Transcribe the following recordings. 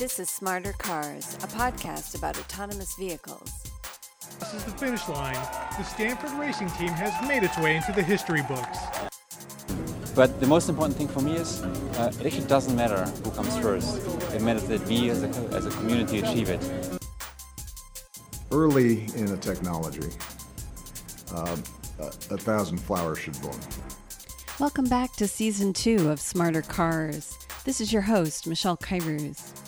This is Smarter Cars, a podcast about autonomous vehicles. This is the finish line. The Stanford racing team has made its way into the history books. But the most important thing for me is uh, it actually doesn't matter who comes first. It matters that we as a, as a community achieve it. Early in a technology, uh, a, a thousand flowers should bloom. Welcome back to season two of Smarter Cars. This is your host, Michelle Kairouz.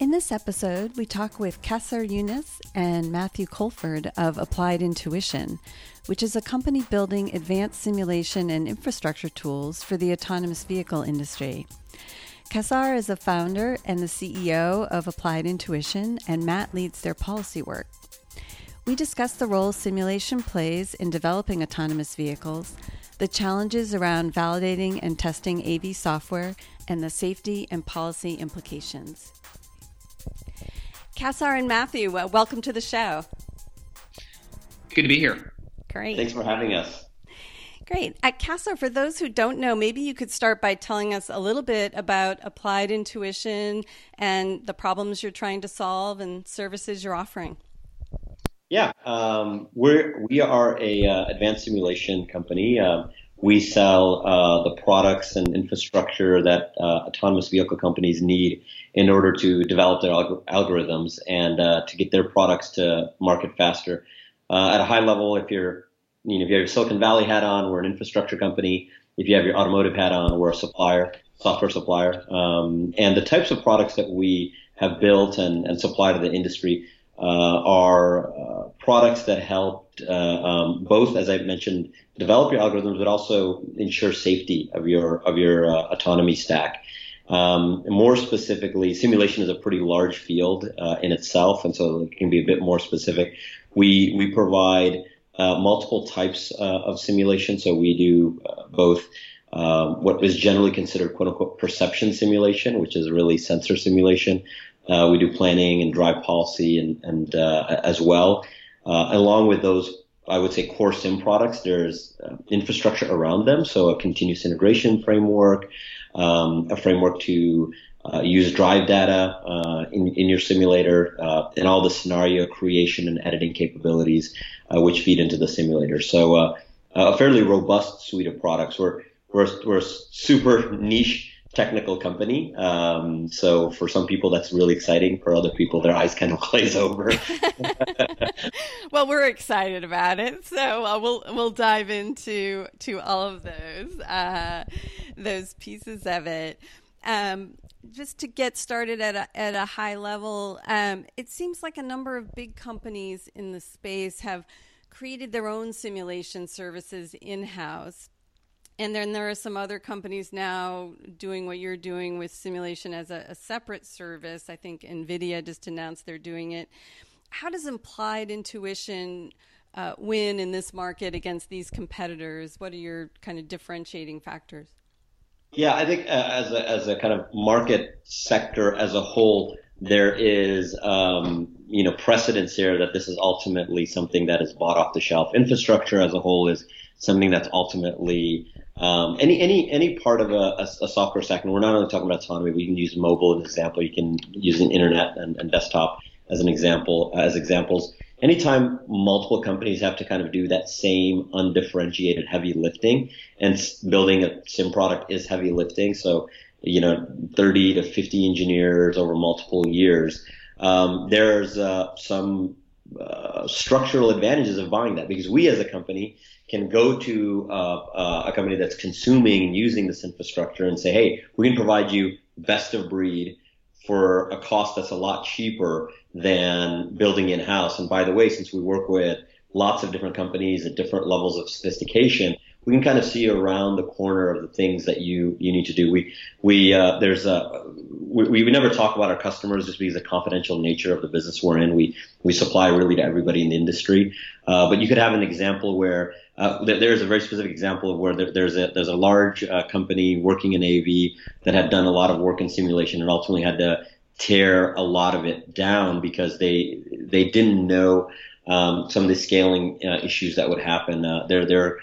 In this episode, we talk with Qasar Younis and Matthew Colford of Applied Intuition, which is a company building advanced simulation and infrastructure tools for the autonomous vehicle industry. Kassar is a founder and the CEO of Applied Intuition, and Matt leads their policy work. We discuss the role simulation plays in developing autonomous vehicles, the challenges around validating and testing AV software, and the safety and policy implications. Qasar and Matthew, welcome to the show. Good to be here. Great. Thanks for having us. Great. At Qasar, for those who don't know, maybe you could start by telling us a little bit about applied intuition and the problems you're trying to solve and services you're offering. Yeah, um, we're we are a uh, advanced simulation company. Um, we sell uh, the products and infrastructure that uh, autonomous vehicle companies need in order to develop their alg- algorithms and uh, to get their products to market faster. Uh, at a high level, if you're, you know, if you have your Silicon Valley hat on, we're an infrastructure company. If you have your automotive hat on, we're a supplier, software supplier. Um, and the types of products that we have built and, and supply to the industry uh, are uh, products that help um, both, as I mentioned, develop your algorithms, but also ensure safety of your of your uh, autonomy stack. Um, more specifically, simulation is a pretty large field uh, in itself, and so it can be a bit more specific. We we provide uh, multiple types uh, of simulation, so we do uh, both. Um, what is generally considered "quote unquote" perception simulation, which is really sensor simulation. Uh, we do planning and drive policy and, and uh, as well. along with those I would say core sim products. There's infrastructure around them, so a continuous integration framework, um, a framework to uh, use drive data uh, in, in your simulator, uh, and all the scenario creation and editing capabilities uh, which feed into the simulator. So uh, a fairly robust suite of products. We're we're, we're super niche technical company. Um, so for some people, that's really exciting. For other people, their eyes kind of glaze over. well, we're excited about it, so uh, we'll we'll dive into to all of those uh, those pieces of it. Um, just to get started at a, at a high level, um, it seems like a number of big companies in the space have created their own simulation services in house and then there are some other companies now doing what you're doing with simulation as a, a, separate service. I think NVIDIA just announced they're doing it. How does Applied Intuition uh, win in this market against these competitors? What are your kind of differentiating factors? Yeah, I think uh, as, a, as a kind of market sector as a whole, there is um, you know precedence here that this is ultimately something that is bought off the shelf. Infrastructure as a whole is something that's ultimately um, any any any part of a, a, a, software stack, and we're not only talking about autonomy. We can use mobile as an example. You can use an internet and, and desktop as an example as examples. Anytime multiple companies have to kind of do that same undifferentiated heavy lifting, and building a sim product is heavy lifting. So you know, 30 to 50 engineers over multiple years. Um, there's uh, some uh, structural advantages of buying that because we as a company can go to uh, uh, a company that's consuming and using this infrastructure and say, hey, we can provide you best of breed for a cost that's a lot cheaper than building in house. And by the way, since we work with lots of different companies at different levels of sophistication, we can kind of see around the corner of the things that you you need to do. We we uh, there's a we, we never talk about our customers just because of the confidential nature of the business we're in. We we supply really to everybody in the industry, uh, but you could have an example where uh, there's a very specific example of where there, there's a there's a large uh, company working in AV that had done a lot of work in simulation and ultimately had to tear a lot of it down because they they didn't know um, some of the scaling uh, issues that would happen. Uh, they're they're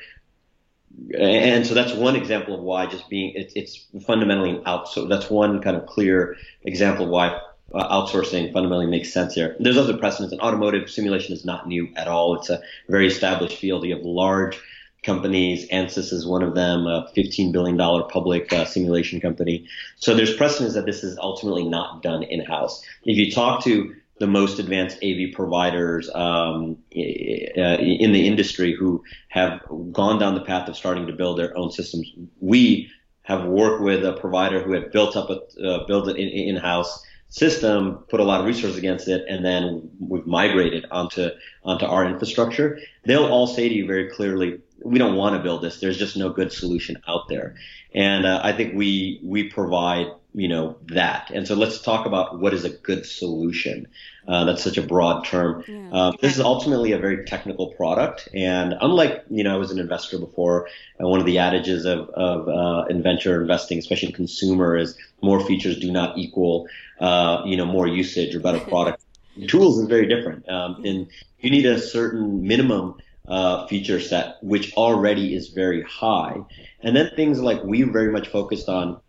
and so that's one example of why just being it's, it's fundamentally out. So that's one kind of clear example of why uh, outsourcing fundamentally makes sense here. There's other precedents, and automotive simulation is not new at all. It's a very established field. You have large companies. ANSYS is one of them, a $15 billion public uh, simulation company. So there's precedence that this is ultimately not done in-house. If you talk to the most advanced AV providers um, in the industry who have gone down the path of starting to build their own systems, we have worked with a provider who had built up a uh, built it in, in-house system, put a lot of resources against it, and then we've migrated onto onto our infrastructure. They'll all say to you very clearly, we don't want to build this. There's just no good solution out there. And uh, I think we we provide you know that. And so let's talk about what is a good solution. Uh, that's such a broad term. Yeah. Uh, this is ultimately a very technical product, and unlike you know I was an investor before, and one of the adages of of uh, venture investing, especially in consumer, is more features do not equal uh, you know more usage or better product. Tools is very different, um, and you need a certain minimum uh, feature set, which already is very high. And then things like we very much focused on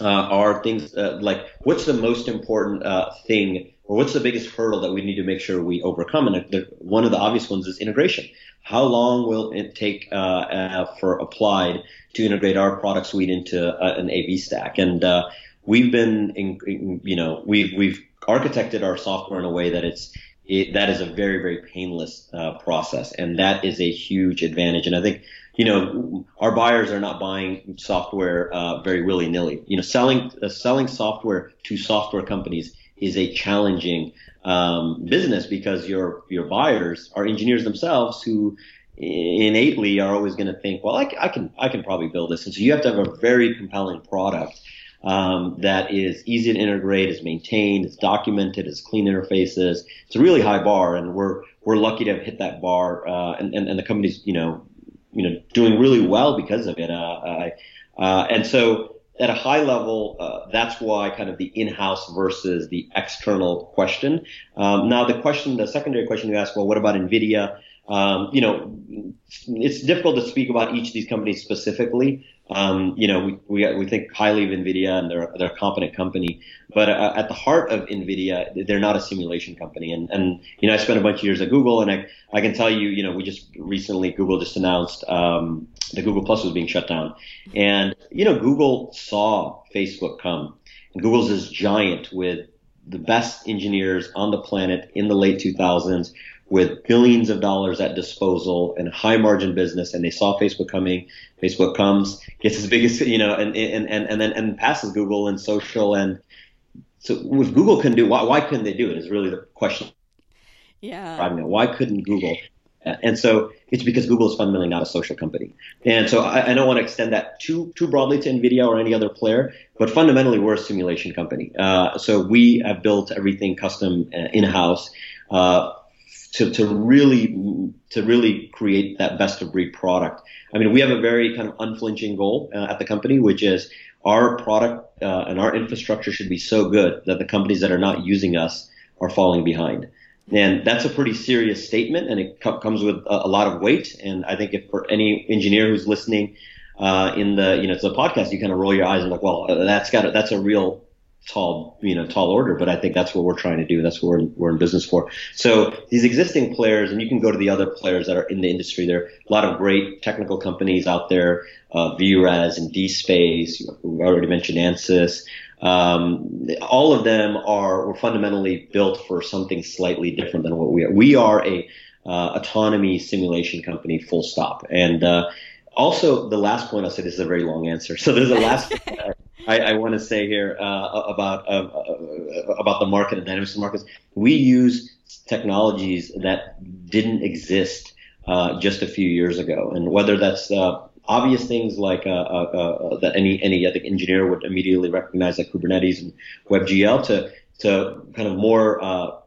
uh, are things uh, like what's the most important uh, thing or what's the biggest hurdle that we need to make sure we overcome? And the, one of the obvious ones is integration. How long will it take uh, uh, for Applied to integrate our product suite into an AV stack? And we've been, in, in, you know, we've we've architected our software in a way that it's it, that is a very, very painless uh, process, and that is a huge advantage. And I think, you know, our buyers are not buying software uh, very willy nilly. You know, selling uh, selling software to software companies is a challenging um, business because your your buyers are engineers themselves who innately are always going to think, well, I, I, can I can probably build this, and so you have to have a very compelling product um, that is easy to integrate, is maintained, is documented, is clean interfaces. It's a really high bar, and we're we're lucky to have hit that bar, uh, and, and and the company's you know you know doing really well because of it. Uh, uh, and so at a high level, uh, that's why kind of the in-house versus the external question. Um, now the question, the secondary question you asked, well, what about NVIDIA? Um, you know, it's difficult to speak about each of these companies specifically. Um, you know, we, we, we think highly of NVIDIA and they're, they're a competent company, but uh, at the heart of NVIDIA, they're not a simulation company. And, and, you know, I spent a bunch of years at Google and I, I can tell you, you know, we just recently, Google just announced, um, the Google Plus was being shut down. And, you know, Google saw Facebook come and Google's this giant with the best engineers on the planet in the late 2000s with billions of dollars at disposal and high margin business and they saw Facebook coming. Facebook comes, gets as big as, you know, and, and, and, and then, and passes Google and social. And so if Google can do, why, why couldn't they do it is really the question. Yeah. Why couldn't Google? And so it's because Google is fundamentally not a social company. And so I, I, don't want to extend that too too broadly to NVIDIA or any other player, but fundamentally we're a simulation company. Uh, so we have built everything custom uh, in-house. Uh, to, to really to really create that best of breed product. I mean, we have a very kind of unflinching goal uh, at the company, which is our product uh, and our infrastructure should be so good that the companies that are not using us are falling behind. And that's a pretty serious statement, and it co- comes with a, a, lot of weight. And I think if for any engineer who's listening uh, in the you know to the podcast, you kind of roll your eyes and like, well, that's got a, that's a real tall, you know, tall order, but I think that's what we're trying to do. That's what we're we're in business for. So these existing players, and you can go to the other players that are in the industry. There are a lot of great technical companies out there, uh, VIRES and DSpace. We already mentioned ANSYS. Um, all of them are were fundamentally built for something slightly different than what we are. We are a uh, autonomy simulation company, full stop. And uh, also, the last point I'll say this is a very long answer. So there's a last I, I want to say here uh, about uh, uh, about the market and dynamics of markets. We use technologies that didn't exist uh, just a few years ago, and whether that's uh, obvious things like uh, that any any other engineer would immediately recognize, like Kubernetes and WebGL, to to kind of more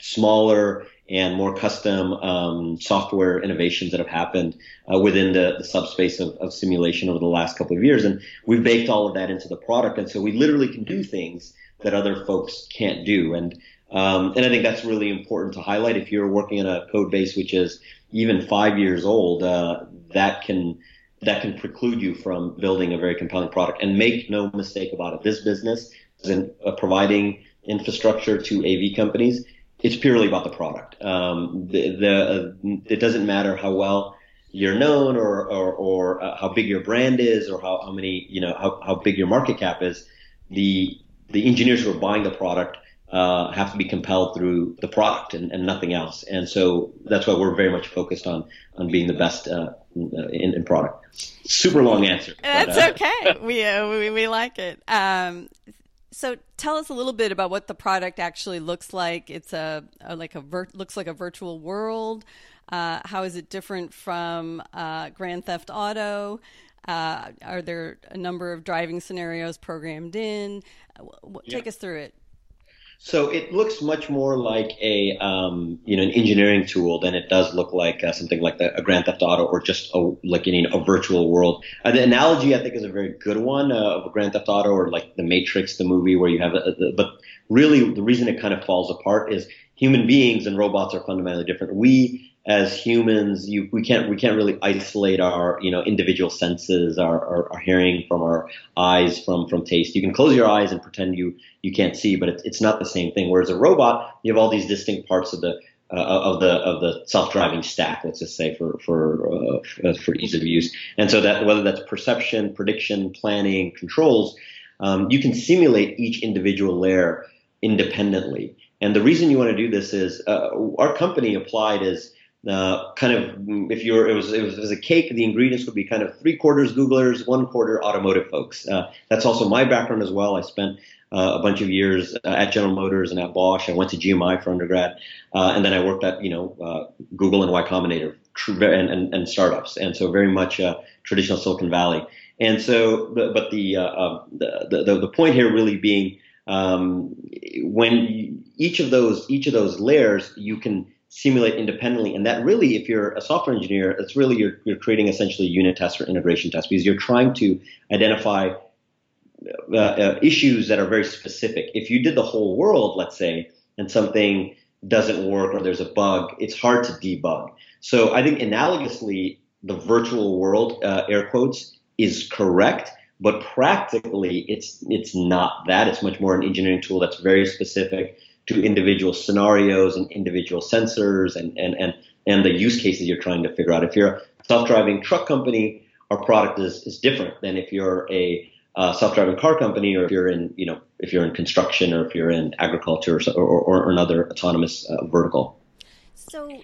smaller and more custom um, software innovations that have happened uh, within the, the subspace of, of, simulation over the last couple of years. And we've baked all of that into the product. And so we literally can do things that other folks can't do. And um, and I think that's really important to highlight. If you're working in a code base which is even five years old, uh, that can that can preclude you from building a very compelling product. And make no mistake about it, this business is in, uh, providing infrastructure to AV companies. It's purely about the product. Um, the, the uh, it doesn't matter how well you're known or or, or uh, how big your brand is or how, how many you know how, how big your market cap is. The the engineers who are buying the product uh, have to be compelled through the product and, and, nothing else. And so that's why we're very much focused on on being the best uh, in, in, product. Super long answer. That's but, uh, okay. we, uh, we we like it. Um, so tell us a little bit about what the product actually looks like. It's a, a like a vir- looks like a virtual world. Uh, how is it different from uh, Grand Theft Auto? Uh, are there a number of driving scenarios programmed in? Take yeah. us through it. So it looks much more like a um, you know an engineering tool than it does look like uh, something like the, a Grand Theft Auto or just a, like you know, a virtual world. Uh, the analogy I think is a very good one uh, of a Grand Theft Auto or like the Matrix, the movie where you have a, a, but really the reason it kind of falls apart is human beings and robots are fundamentally different. We as humans, you, we can't we can't really isolate our you know individual senses, our, our, our, hearing from our eyes, from from taste. You can close your eyes and pretend you you can't see, but it's it's not the same thing. Whereas a robot, you have all these distinct parts of the uh, of the of the self-driving stack. Let's just say for for uh, for ease of use, and so that whether that's perception, prediction, planning, controls, um, you can simulate each individual layer independently. And the reason you want to do this is uh, our company applied is uh, kind of if you're it was, it was, it was a cake the ingredients would be kind of three quarters googlers one quarter automotive folks. Uh, that's also my background as well. I spent uh, a bunch of years uh, at general motors and at bosch. I went to gmi for undergrad. Uh, and then i worked at you know uh, google and y combinator and, and, and, startups. And so very much traditional silicon valley. And so but the, the, the the point here really being um, when each of those each of those layers you can simulate independently. And that really, if you're a software engineer, it's really you're, you're creating essentially unit tests or integration tests because you're trying to identify uh, uh, issues that are very specific. If you did the whole world, let's say, and something doesn't work or there's a bug, it's hard to debug. So I think analogously, the virtual world, uh, air quotes, is correct. But practically, it's it's not that. It's much more an engineering tool that's very specific to individual scenarios and individual sensors and, and, and, and the use cases you're trying to figure out. If you're a self-driving truck company, our product is, is different than if you're a uh, self-driving car company or if you're in, you know, if you're in construction or if you're in agriculture or, or, or another autonomous uh, vertical. So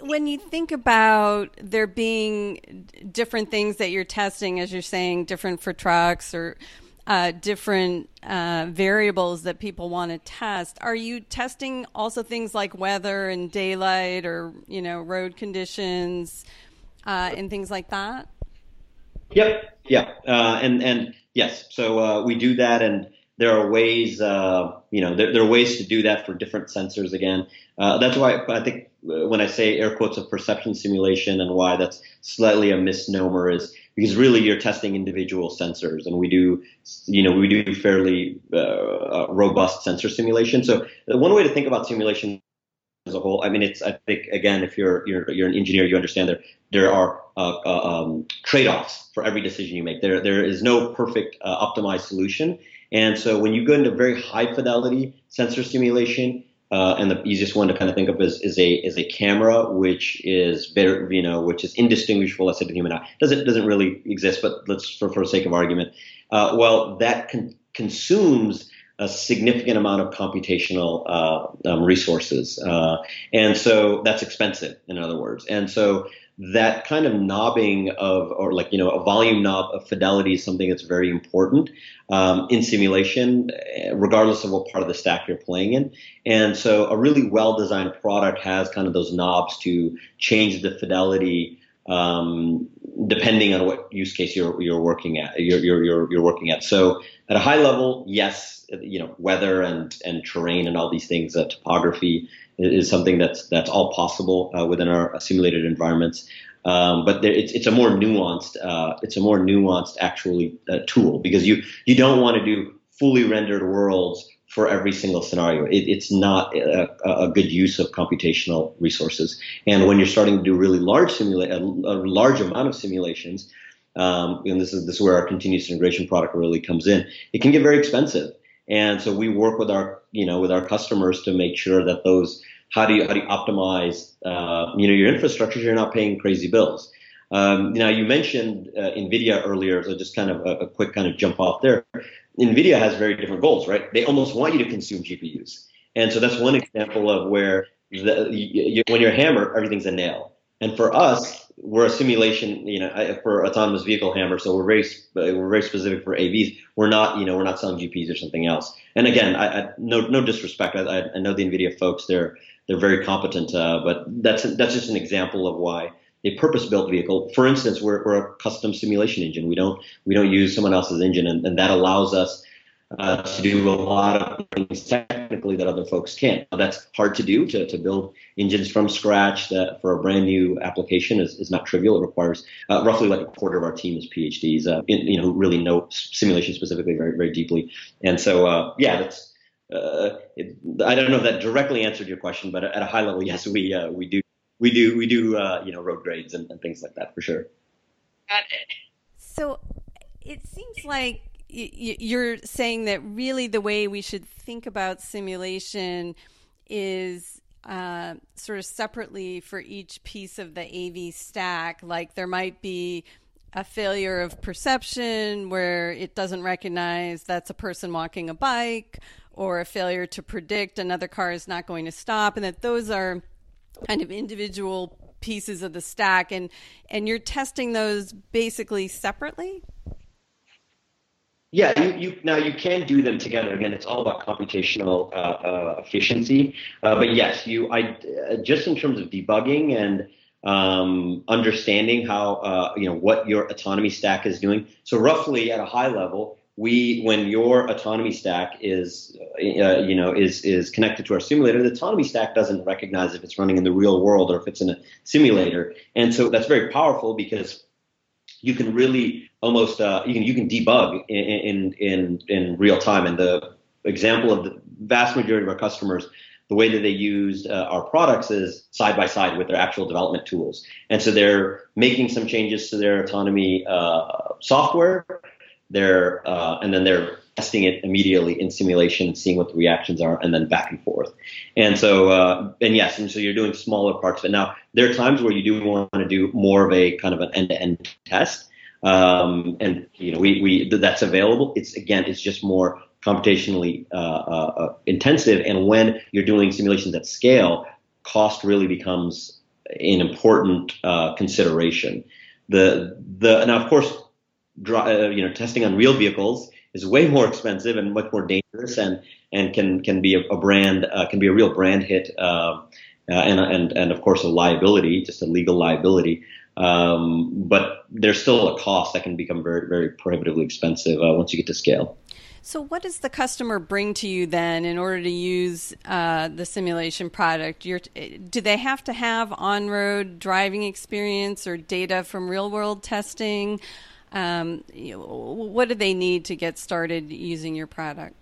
when you think about there being different things that you're testing, as you're saying, different for trucks or uh, different uh, variables that people want to test. Are you testing also things like weather and daylight, or you know, road conditions, uh, and things like that? Yep. Yeah. Uh, and and yes. So uh, we do that, and there are ways. Uh, you know, there, there, are ways to do that for different sensors. Again, that's why I think when I say air quotes of perception simulation, and why that's slightly a misnomer is because really you're testing individual sensors and we do you know we do fairly uh, uh, robust sensor simulation. So one way to think about simulation as a whole i mean it's i think again if you're you're, you're an engineer you understand there there are uh, uh, um, trade-offs for every decision you make. There there is no perfect uh, optimized solution. And so when you go into very high fidelity sensor simulation uh, and the easiest one to kind of think of is, is a is a camera, which is better, you know, which is indistinguishable, let's say, the human eye. Doesn't doesn't really exist, but let's for for sake of argument. Uh, well, that con- consumes a significant amount of computational uh, um, resources, uh, and so that's expensive. In other words, and so that kind of knobbing of, or like, you know, a volume knob of fidelity is something that's very important um, in simulation, regardless of what part of the stack you're playing in. And so a really well designed product has kind of those knobs to change the fidelity um, depending on what use case you're you're working at you're, you're you're you're working at. So at a high level, yes, you know weather and and terrain and all these things, uh, topography is something that's that's all possible uh, within our simulated environments. Um, but there, it's it's a more nuanced uh, it's a more nuanced actually uh, tool because you you don't want to do fully rendered worlds for every single scenario. It, it's not a, a, good use of computational resources. And when you're starting to do really large simulate a, a large amount of simulations, um, and this is this is where our continuous integration product really comes in. It can get very expensive, and so we work with our you know with our customers to make sure that those how do you how do you optimize uh, you know your infrastructure? You're not paying crazy bills. Um, now you mentioned uh, NVIDIA earlier, so just kind of a, a, quick kind of jump off there. NVIDIA has very different goals, right? They almost want you to consume GPUs, and so that's one example of where the, you, when you're a hammer, everything's a nail. And for us, we're a simulation, you know, for autonomous vehicle hammer, so we're very we're very specific for AVs. We're not, you know, we're not selling GPs or something else. And again, I, I no no disrespect. I, I know the NVIDIA folks; they're they're very competent, uh, but that's that's just an example of why a purpose-built vehicle. For instance, we're, we're a custom simulation engine. We don't we don't use someone else's engine, and, and that allows us uh, to do a lot of things technically that other folks can't. Now, that's hard to do to, to build engines from scratch that for a brand new application is, is not trivial. It requires uh, roughly like a quarter of our team is PhDs, uh, in, you know, who really know simulation specifically very very deeply. And so uh, yeah, that's. Uh, it, I don't know if that directly answered your question, but at a high level, yes, we uh, we do we do we do you know road grades and, and things like that for sure. Got it. So it seems like you're saying that really the way we should think about simulation is uh, sort of separately for each piece of the AV stack. Like there might be a failure of perception where it doesn't recognize that's a person walking a bike, or a failure to predict another car is not going to stop, and that those are kind of individual pieces of the stack and and you're testing those basically separately yeah you, you now you can do them together. Again it's all about computational uh, uh, efficiency. Uh, but yes you i uh, just in terms of debugging and um, understanding how uh, you know what your autonomy stack is doing. So roughly at a high level we when your autonomy stack is uh, you know is is connected to our simulator the autonomy stack doesn't recognize if it's running in the real world or if it's in a simulator. And so that's very powerful because you can really almost uh, you can you can debug in, in in real time and the example of the vast majority of our customers the way that they use uh, our products is side by side with their actual development tools and so they're making some changes to their autonomy uh, software they're uh, and then they're testing it immediately in simulation, seeing what the reactions are, and then back and forth. And so, uh, and yes, and so you're doing smaller parts of it. Now, there are times where you do want to do more of a kind of an end-to-end test, um, and you know, we we that's available. It's again, it's just more computationally uh, uh, uh intensive, and when you're doing simulations at scale, cost really becomes an important uh, consideration. The the now, of course uh, you know, testing on real vehicles is way more expensive and much more dangerous, and and can can be a, a brand uh, can be a real brand hit, and and and of course a liability, just a legal liability. Um, but there's still a cost that can become very very prohibitively expensive uh, once you get to scale. So, what does the customer bring to you then in order to use uh, the simulation product? You're, do they have to have on road driving experience or data from real world testing? Um, what do they need to get started using your product?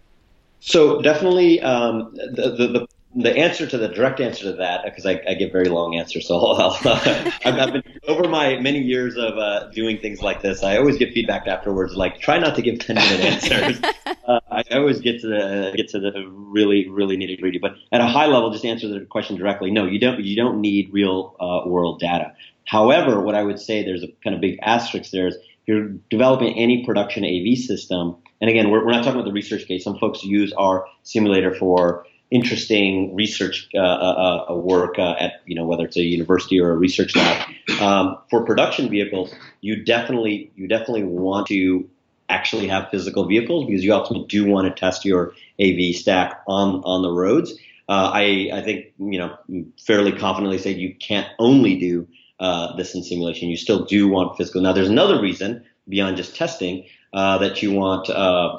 So definitely, um, the, the, the the answer to the direct answer to that, because I, I, give very long answers, so I'll, I'll, I've been over my many years of uh, doing things like this. I always get feedback afterwards, like try not to give ten minute answers. uh, I always get to the get to the really really nitty gritty. But at a high level, just answer the question directly. No, you don't you don't need real uh, world data. However, what I would say there's a kind of big asterisk there is you're developing any production AV system, and again, we're, we're not talking about the research case. Some folks use our simulator for interesting research uh, uh, uh, work uh, at you know whether it's a university or a research lab. Um, for production vehicles, you definitely you definitely want to actually have physical vehicles because you ultimately do want to test your AV stack on on the roads. Uh, I I think you know fairly confidently say you can't only do uh, this in simulation. You still do want physical. Now, there's another reason beyond just testing that you want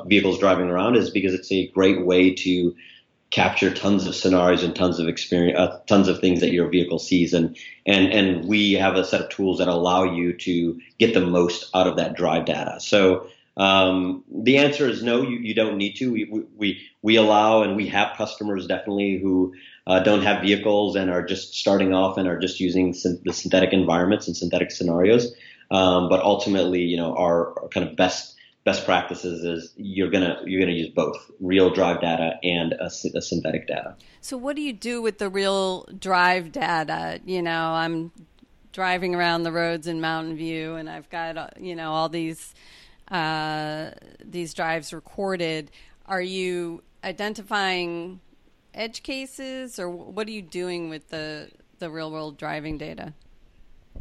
vehicles driving around is because it's a great way to capture tons of scenarios and tons of experience, uh, tons of things that your vehicle sees, and and and we have a set of tools that allow you to get the most out of that drive data. So Um, the answer is no, you, you don't need to. We, we, we allow and we have customers definitely who uh, don't have vehicles and are just starting off and are just using syn- the synthetic environments and synthetic scenarios. Um, but ultimately, you know, our, our, kind of best best practices is you're gonna you're gonna use both real drive data and a, a synthetic data. So, what do you do with the real drive data? You know, I'm driving around the roads in Mountain View, and I've got you know all these uh, these drives recorded. Are you identifying edge cases, or what are you doing with the the real world driving data?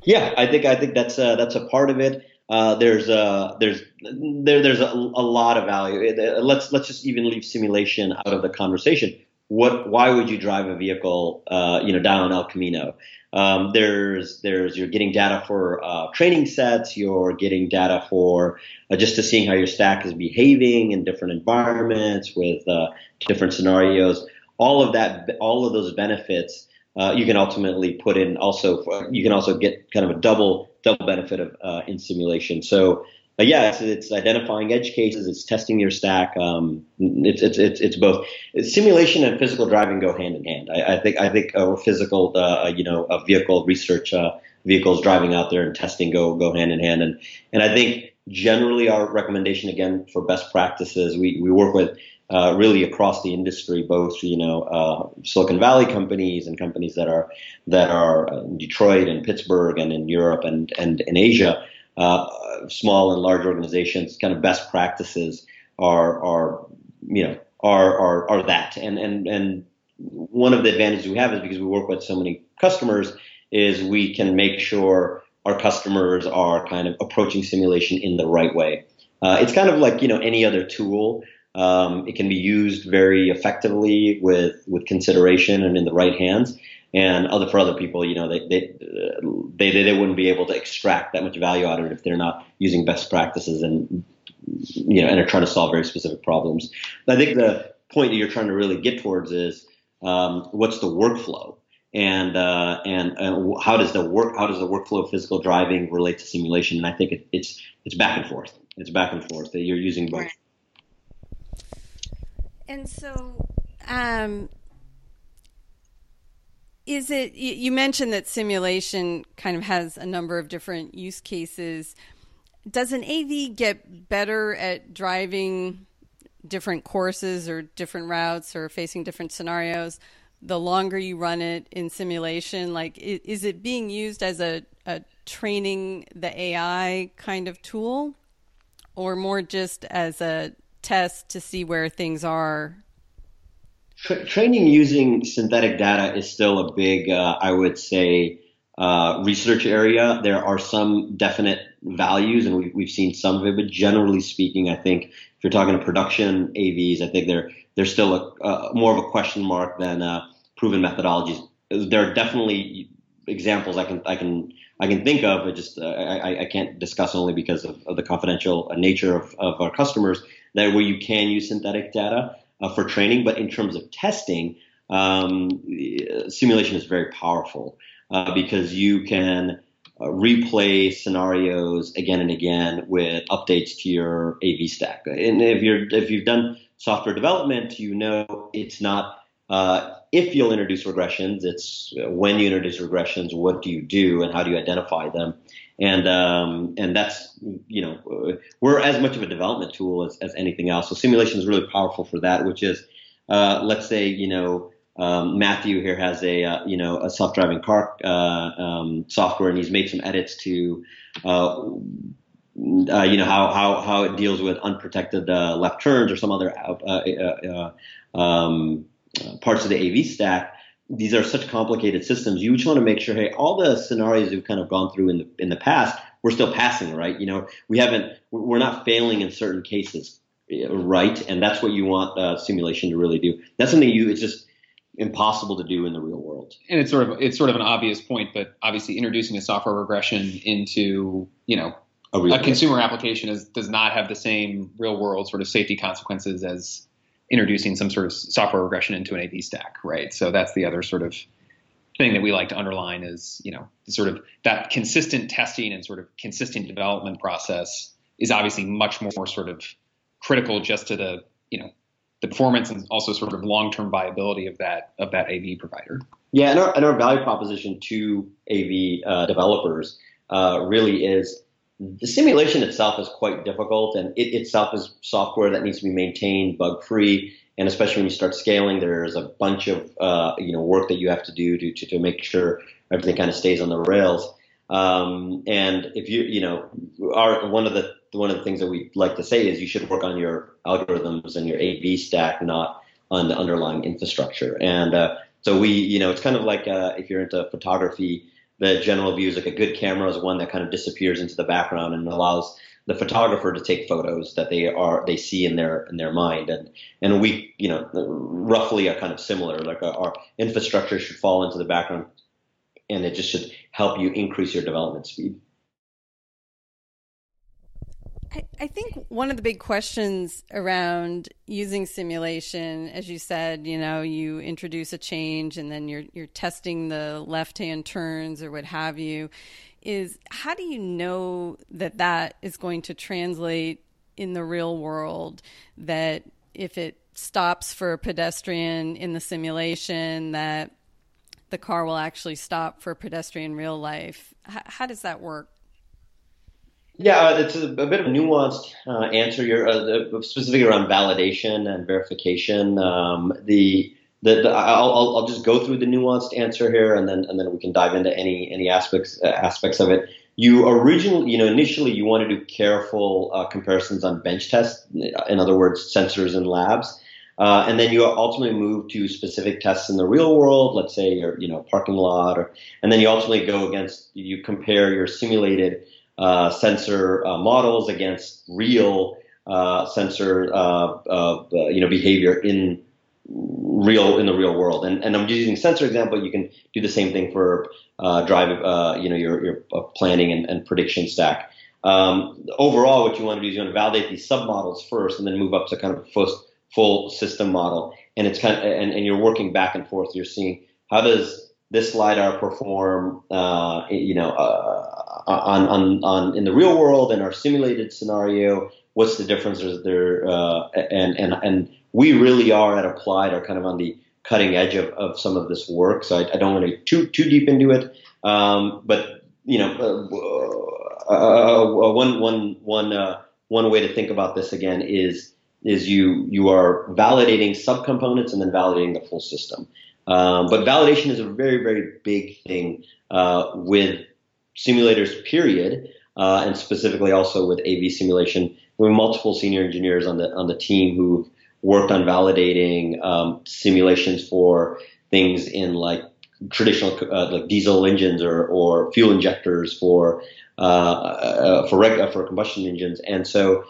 Yeah, I think I think that's a, that's a part of it. Uh, there's a there's there there's a, a lot of value. Let's let's just even leave simulation out of the conversation. What why would you drive a vehicle uh, you know down El Camino? Um, there's there's you're getting data for uh, training sets. You're getting data for uh, just to seeing how your stack is behaving in different environments with uh, different scenarios. All of that, all of those benefits uh, you can ultimately put in also you can also get kind of a double double benefit of uh, in simulation. So uh, yeah, it's, it's, identifying edge cases, it's testing your stack. Um, it's, it's it's it's both simulation and physical driving go hand in hand. I, I think I think physical uh, you know vehicle research uh, vehicles driving out there and testing go go hand in hand. And and I think generally our recommendation again for best practices we we work with uh, really across the industry, both you know uh, Silicon Valley companies and companies that are that are in Detroit and Pittsburgh and in Europe and and in Asia, uh, small and large organizations, kind of best practices are are you know are are are that. And and and one of the advantages we have is because we work with so many customers is we can make sure our customers are kind of approaching simulation in the right way. Uh, it's kind of like you know any other tool. Um, it can be used very effectively with with consideration and in the right hands. And other for other people, you know, they they, they they wouldn't be able to extract that much value out of it if they're not using best practices and you know and are trying to solve very specific problems. I think the point that you're trying to really get towards is um, what's the workflow and uh, and uh, how does the work how does the workflow of physical driving relate to simulation? And I think it, it's it's back and forth. It's back and forth that you're using both. And so, um, is it, you mentioned that simulation kind of has a number of different use cases. Does an AV get better at driving different courses or different routes or facing different scenarios the longer you run it in simulation? Like, is it being used as a, a training the AI kind of tool or more just as a test to see where things are? Tra- training using synthetic data is still a big, uh, I would say, uh, research area. There are some definite values, and we, we've seen some of it. But generally speaking, I think if you're talking to production AVs, I think they're they're still a, uh, more of a question mark than uh, proven methodologies. There are definitely examples I can I can I can think of. But just uh, I, I can't discuss only because of, of the confidential nature of, of our customers that where you can use synthetic data uh, for training, but in terms of testing, um, simulation is very powerful uh, because you can uh, replay scenarios again and again with updates to your AV stack. And if you're if you've done software development, you know it's not uh, if you'll introduce regressions, it's when you introduce regressions, what do you do and how do you identify them? and um, and that's you know we're as much of a development tool as, as anything else. So simulation is really powerful for that, which is uh, let's say you know um, Matthew here has a uh, you know a self-driving car uh, um, software, and he's made some edits to. Uh, uh, you know how, how how it deals with unprotected uh, left turns or some other um, parts of the AV stack, these are such complicated systems. You just want to make sure, hey, all the scenarios we've kind of gone through in the in the past, we're still passing, right? You know, we haven't, we're not failing in certain cases, right? And that's what you want uh, simulation to really do. That's something you, it's just impossible to do in the real world. And it's sort of it's sort of an obvious point, but obviously introducing a software regression into you know a, a consumer application is, does not have the same real world sort of safety consequences as introducing some sort of software regression into an AV stack, right? So that's the other sort of thing that we like to underline is, you know, sort of that consistent testing and sort of consistent development process is obviously much more sort of critical just to the you know the performance and also sort of long-term viability of that of that AV provider. Yeah, and our, and our value proposition to AV uh, developers uh, really is the simulation itself is quite difficult, and it itself is software that needs to be maintained bug-free. And especially when you start scaling, there's a bunch of uh, you know work that you have to do to, to, to make sure everything kind of stays on the rails. Um, and if you you know our one of the one of the things that we like to say is you should work on your algorithms and your AV stack, not on the underlying infrastructure. And uh, so we, you know, it's kind of like uh, if you're into photography, the general view is like a good camera is one that kind of disappears into the background and allows the photographer to take photos that they are they see in their in their mind. And and we you know roughly are kind of similar like our, our infrastructure should fall into the background and it just should help you increase your development speed I, think one of the big questions around using simulation, as you said, you know, you introduce a change and then you're you're testing the left hand turns or what have you, is how do you know that that is going to translate in the real world? That if it stops for a pedestrian in the simulation, that the car will actually stop for a pedestrian in real life. H- how does that work? Yeah, uh, it's a, a, bit of a nuanced uh, answer. You're uh, specifically around validation and verification. Um, the, the, the I'll, I'll just go through the nuanced answer here, and then and then we can dive into any any aspects uh, aspects of it. You originally, you know, initially you want to do careful uh, comparisons on bench tests. In other words, sensors in labs. Uh, and then you ultimately move to specific tests in the real world, let's say your you know parking lot, or, and then you ultimately go against you compare your simulated uh, sensor uh, models against real uh, sensor uh, you know behavior in real in the real world. And, and I'm using sensor example. You can do the same thing for drive you know your your planning and, and prediction stack. Um, overall, what you want to do is you want to validate these submodels first, and then move up to kind of a full system model. And it's kind of and, and you're working back and forth. You're seeing how does this lidar perform, uh, you know, uh, on, on, on in the real world and our simulated scenario? What's the difference there? Uh, and and and we really are at applied are kind of on the cutting edge of, of some of this work. So I, I don't want to too too deep into it. Um, but you know, uh, uh, uh, one one one one way to think about this again is is you you are validating subcomponents and then validating the full system. Um, but validation is a very, very big thing uh, with simulators, period, uh, and specifically also with AV simulation. We have multiple senior engineers on the on the team who've worked on validating um, simulations for things in like traditional uh, like diesel engines or, or fuel injectors for uh, uh, for reg- for combustion engines, and so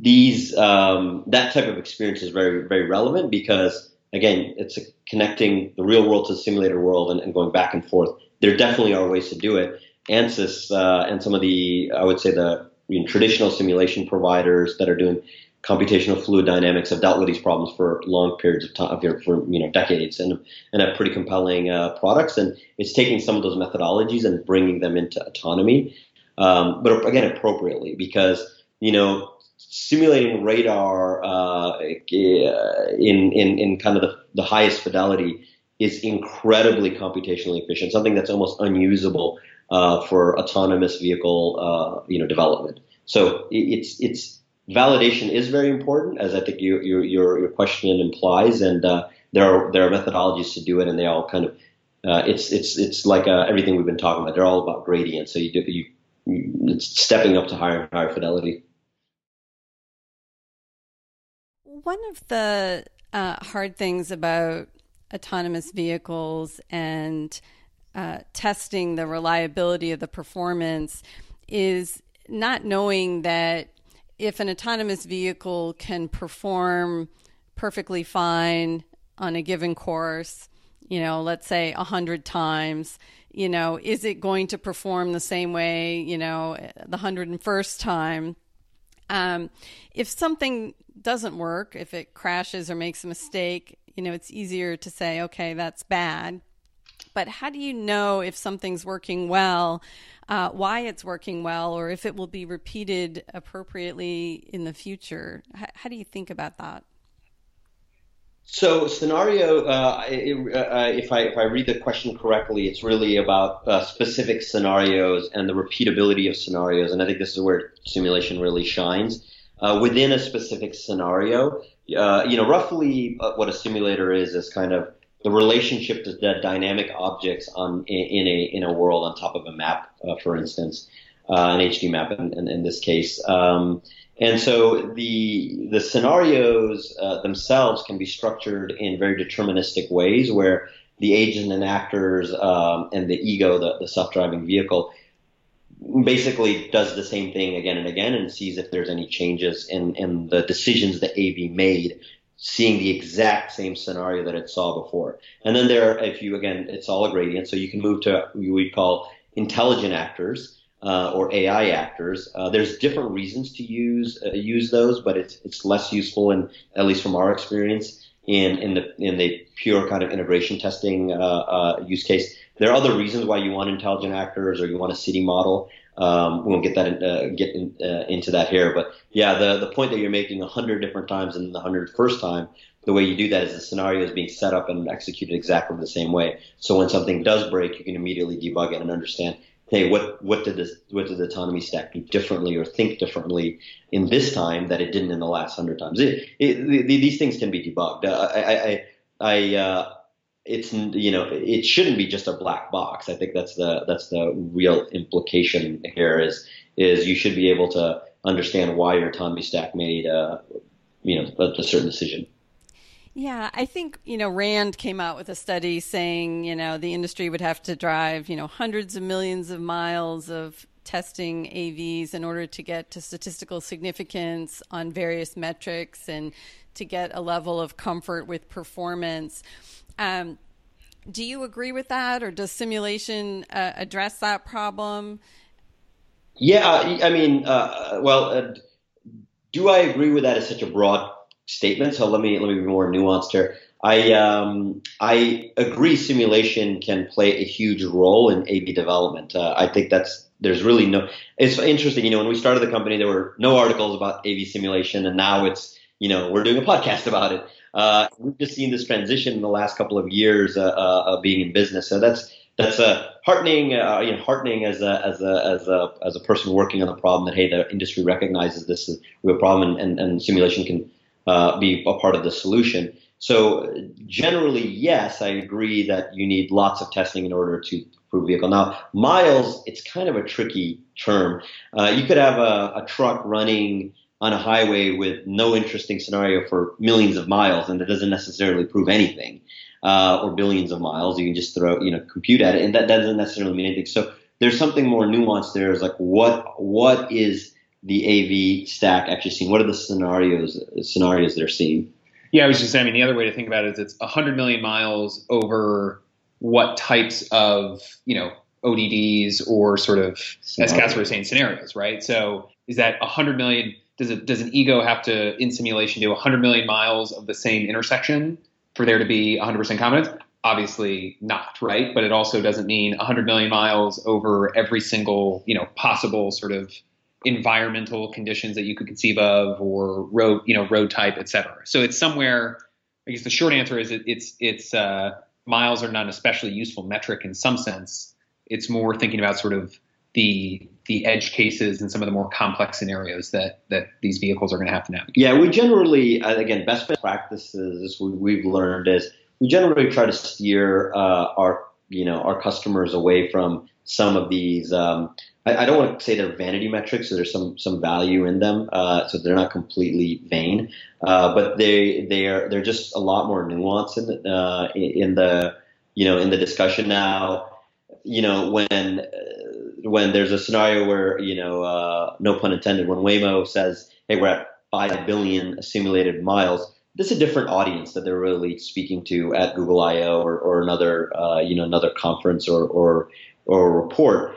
these um, that type of experience is very very relevant because again, it's connecting the real world to the simulator world and, and, going back and forth. There definitely are ways to do it. ANSYS uh, and some of the, I would say, the you know, traditional simulation providers that are doing computational fluid dynamics have dealt with these problems for long periods of time, for you know decades, and and have pretty compelling uh, products. And it's taking some of those methodologies and bringing them into autonomy, um, but again appropriately because you know simulating radar uh, in, in, in kind of the, the highest fidelity is incredibly computationally efficient, something that's almost unusable uh, for autonomous vehicle uh, you know development. So it's it's validation is very important, as I think you, your your your question implies, and uh, there are there are methodologies to do it, and they all kind of uh, it's it's it's like uh, everything we've been talking about. They're all about gradient, so you do you it's stepping up to higher and higher fidelity. One of the uh, hard things about autonomous vehicles and uh, testing the reliability of the performance is not knowing that if an autonomous vehicle can perform perfectly fine on a given course, you know, let's say a hundred times, you know, is it going to perform the same way, you know, the hundred and first time? Um, if something doesn't work, if it crashes or makes a mistake, you know, it's easier to say, okay, that's bad. But how do you know if something's working well, uh, why it's working well, or if it will be repeated appropriately in the future? H- how do you think about that? So scenario, uh, if I if I read the question correctly, it's really about uh, specific scenarios and the repeatability of scenarios, and I think this is where simulation really shines. Uh, within a specific scenario, uh, you know, roughly uh, what a simulator is is kind of the relationship to the dynamic objects on in, a in a world on top of a map, uh, for instance, an HD map in, in, in this case. Um, and so the the scenarios uh, themselves can be structured in very deterministic ways, where the agent and actors um, and the ego, the, the self-driving vehicle, basically does the same thing again and again and sees if there's any changes in, in the decisions that AV made, seeing the exact same scenario that it saw before. And then there, if you again, it's all a gradient, so you can move to what we call intelligent actors uh, or AI actors. Uh, there's different reasons to use uh, use those, but it's it's less useful, and at least from our experience in in the in the pure kind of integration testing uh, uh, use case. There are other reasons why you want intelligent actors or you want a city model. Um, we won't get that in, uh, get in, into that here, but yeah, the the point that you're making a hundred different times and the hundred first time the way you do that is the scenario is being set up and executed exactly the same way. So when something does break, you can immediately debug it and understand hey, what what did this what did the autonomy stack do differently or think differently in this time that it didn't in the last hundred times? It, it, these things can be debugged. Uh, I, I, I uh, it's you know it shouldn't be just a black box. I think that's the that's the real implication here is is you should be able to understand why your autonomy stack made uh, you know a, a certain decision. Yeah, I think, you know, Rand came out with a study saying, you know, the industry would have to drive, you know, hundreds of millions of miles of testing AVs in order to get to statistical significance on various metrics and to get a level of comfort with performance. Um, do you agree with that, or does simulation uh, address that problem? Yeah, I mean, uh, well, uh, do I agree with that as such a broad statement. So let me let me be more nuanced here. I um, I agree simulation can play a huge role in AV development. Uh, I think that's there's really no. It's interesting, you know, when we started the company, there were no articles about AV simulation, and now it's you know we're doing a podcast about it. Uh, we've just seen this transition in the last couple of years uh, uh of being in business, so that's that's uh, heartening. Uh, you know, heartening as a as a as a as a person working on the problem that hey, the industry recognizes this is a real problem, and, and, and simulation can uh, be a part of the solution. So generally, yes, I agree that you need lots of testing in order to prove vehicle. Now, miles, it's kind of a tricky term. You could have a, a, truck running on a highway with no interesting scenario for millions of miles, and it doesn't necessarily prove anything, uh, or billions of miles. You can just throw, you know, compute at it, and that, that doesn't necessarily mean anything. So there's something more nuanced there. Is like what what is the AV stack actually seeing? What are the scenarios scenarios they're seeing? Yeah, I was just saying. I mean, the other way to think about it is it's 100 million miles over what types of you know ODDs or sort of as Qasar was saying scenarios, right? So is that 100 million? Does it does an ego have to in simulation do 100 million miles of the same intersection for there to be 100% confidence? Obviously not, right? But it also doesn't mean 100 million miles over every single you know possible sort of environmental conditions that you could conceive of or road you know road type et cetera so it's somewhere i guess the short answer is it, it's it's uh, miles are not an especially useful metric in some sense it's more thinking about sort of the the edge cases and some of the more complex scenarios that that these vehicles are going to have to navigate yeah we generally uh, again best practices we've learned is we generally try to steer uh, our you know our customers away from some of these um, I, I, don't want to say they're vanity metrics, so there's some some value in them, uh, so they're not completely vain, uh, but they they are they're just a lot more nuanced in the, uh, in the you know in the discussion now. You know when when there's a scenario where you know uh, no pun intended when Waymo says, "Hey, we're at five billion simulated miles." This is a different audience that they're really speaking to at Google I/O or, or another uh, you know another conference or or or report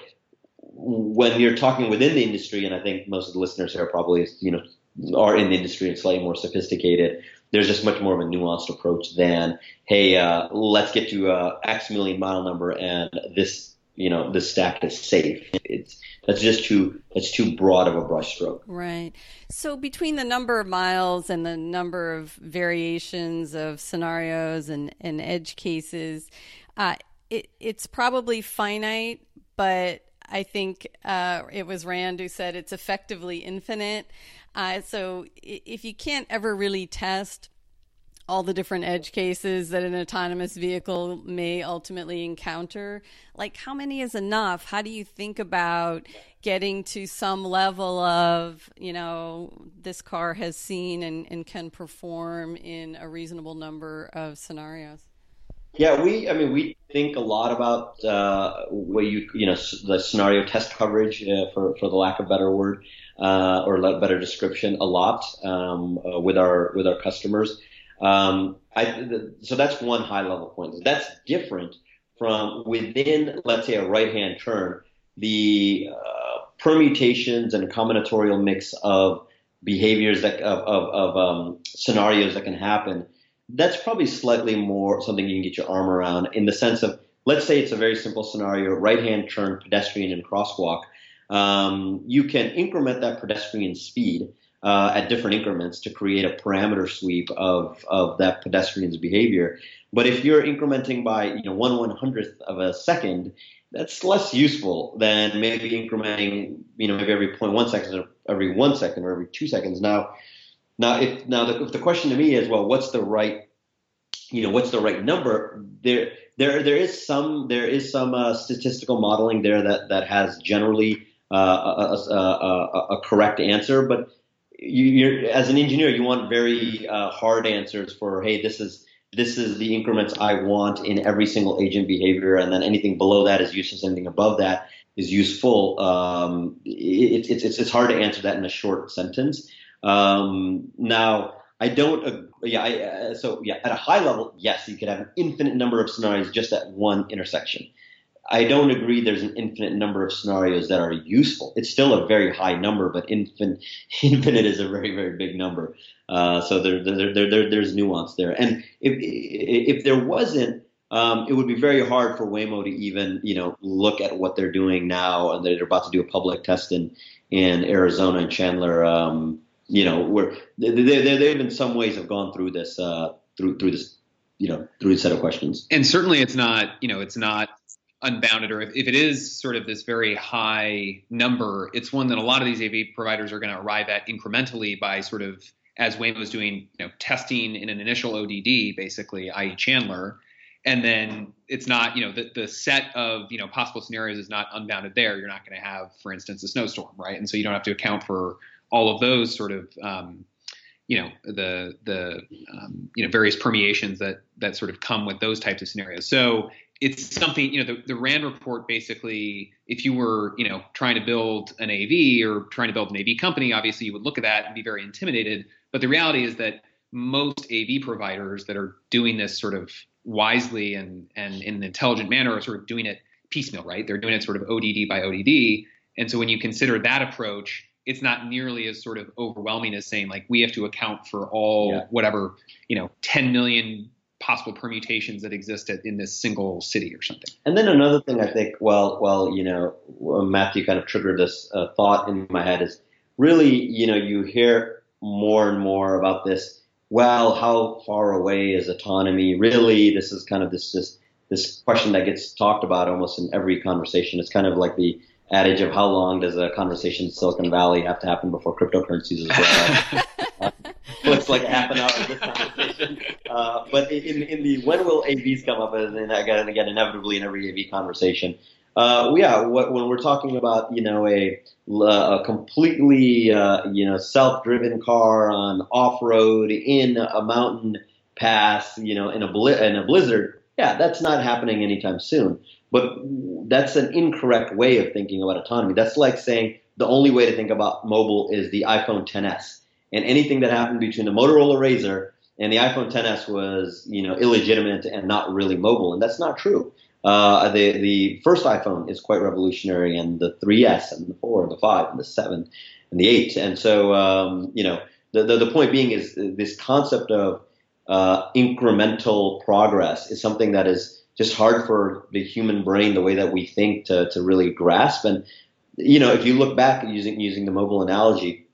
when you're talking within the industry, and I think most of the listeners here probably, you know, are in the industry and slightly more sophisticated, there's just much more of a nuanced approach than, hey, uh, let's get to X million mile number and this, you know, the stack is safe. It's that's just too that's too broad of a brushstroke. Right. So between the number of miles and the number of variations of scenarios and, and edge cases, uh, it, it's probably finite, but I think uh, it was Rand who said it's effectively infinite. Uh, so if you can't ever really test all the different edge cases that an autonomous vehicle may ultimately encounter, like how many is enough? How do you think about getting to some level of, you know, this car has seen and, and can perform in a reasonable number of scenarios? Yeah, we. I mean, we think a lot about uh, what you you know the scenario test coverage uh, for for the lack of better word uh, or better description a lot um, uh, with our with our customers. Um, I, so that's one high level point. That's different from within, let's say, a right hand turn, the uh, permutations and combinatorial mix of behaviors that of of, of um, scenarios that can happen that's probably slightly more something you can get your arm around in the sense of let's say it's a very simple scenario right hand turn pedestrian and crosswalk um, you can increment that pedestrian speed uh, at different increments to create a parameter sweep of, of that pedestrian's behavior but if you're incrementing by you know one one hundredth of a second that's less useful than maybe incrementing you know maybe every 0.1 seconds or every one second or every two seconds now now, if now the, if the question to me is, well, what's the right, you know, what's the right number? There, there, there is some there is some uh, statistical modeling there that that has generally uh, a, a, a, a, correct answer, but you, as an engineer, you want very uh, hard answers for, hey, this is this is the increments I want in every single agent behavior, and then anything below that is useless. Anything above that is useful. Um, it, it's it's it's hard to answer that in a short sentence. Um, now, I don't. Yeah. I, uh, so yeah, at a high level, yes, you could have an infinite number of scenarios just at one intersection. I don't agree. There's an infinite number of scenarios that are useful. It's still a very high number, but infinite, infinite is a very, very big number. Uh, so there, there, there, there, there's nuance there. And if, if there wasn't, um, it would be very hard for Waymo to even, you know, look at what they're doing now, and they're about to do a public test in in Arizona and Chandler. Um, you know, where they, they, they've in some ways have gone through this, uh, through, through this, you know, through a set of questions. And certainly it's not, you know, it's not unbounded, or if, if it is sort of this very high number, it's one that a lot of these AV providers are going to arrive at incrementally by sort of, as Waymo was doing, you know, testing in an initial ODD, basically, i.e. Chandler, and then it's not you know the, the set of you know possible scenarios is not unbounded there you're not going to have for instance a snowstorm right and so you don't have to account for all of those sort of um, you know the the um, you know various permeations that that sort of come with those types of scenarios. So it's something you know the, the Rand report basically if you were you know trying to build an AV or trying to build an AV company, obviously you would look at that and be very intimidated. But the reality is that most AV providers that are doing this sort of wisely and and in an intelligent manner are sort of doing it piecemeal, right? They're doing it sort of ODD by ODD. And so when you consider that approach, it's not nearly as sort of overwhelming as saying like we have to account for all yeah. whatever you know 10 million possible permutations that exist in this single city or something. And then another thing I think, well, well, you know, Matthew kind of triggered this uh, thought in my head is really, you know, you hear more and more about this. Well, how far away is autonomy? Really, this is kind of this this this question that gets talked about almost in every conversation. It's kind of like the adage of how long does a conversation in Silicon Valley have to happen before cryptocurrencies as well. looks like half an hour of this conversation. Uh, but in, in the when will AVs come up, and again, again, inevitably in every AV conversation, uh, yeah, what, when we're talking about you know a, a completely uh, you know self-driven car on off-road in a mountain pass, you know, in a in a blizzard, yeah, that's not happening anytime soon. But that's an incorrect way of thinking about autonomy. That's like saying the only way to think about mobile is the iPhone 10s. And anything that happened between the Motorola Razr and the iPhone 10s was, you know, illegitimate and not really mobile. And that's not true. Uh, the the first iPhone is quite revolutionary, and the 3S and the 4 and the 5 and the 7 and the 8. And so, um, you know, the, the, the point being is this concept of uh, incremental progress is something that is just hard for the human brain, the way that we think, to, to really grasp. And you know, if you look back using using the mobile analogy,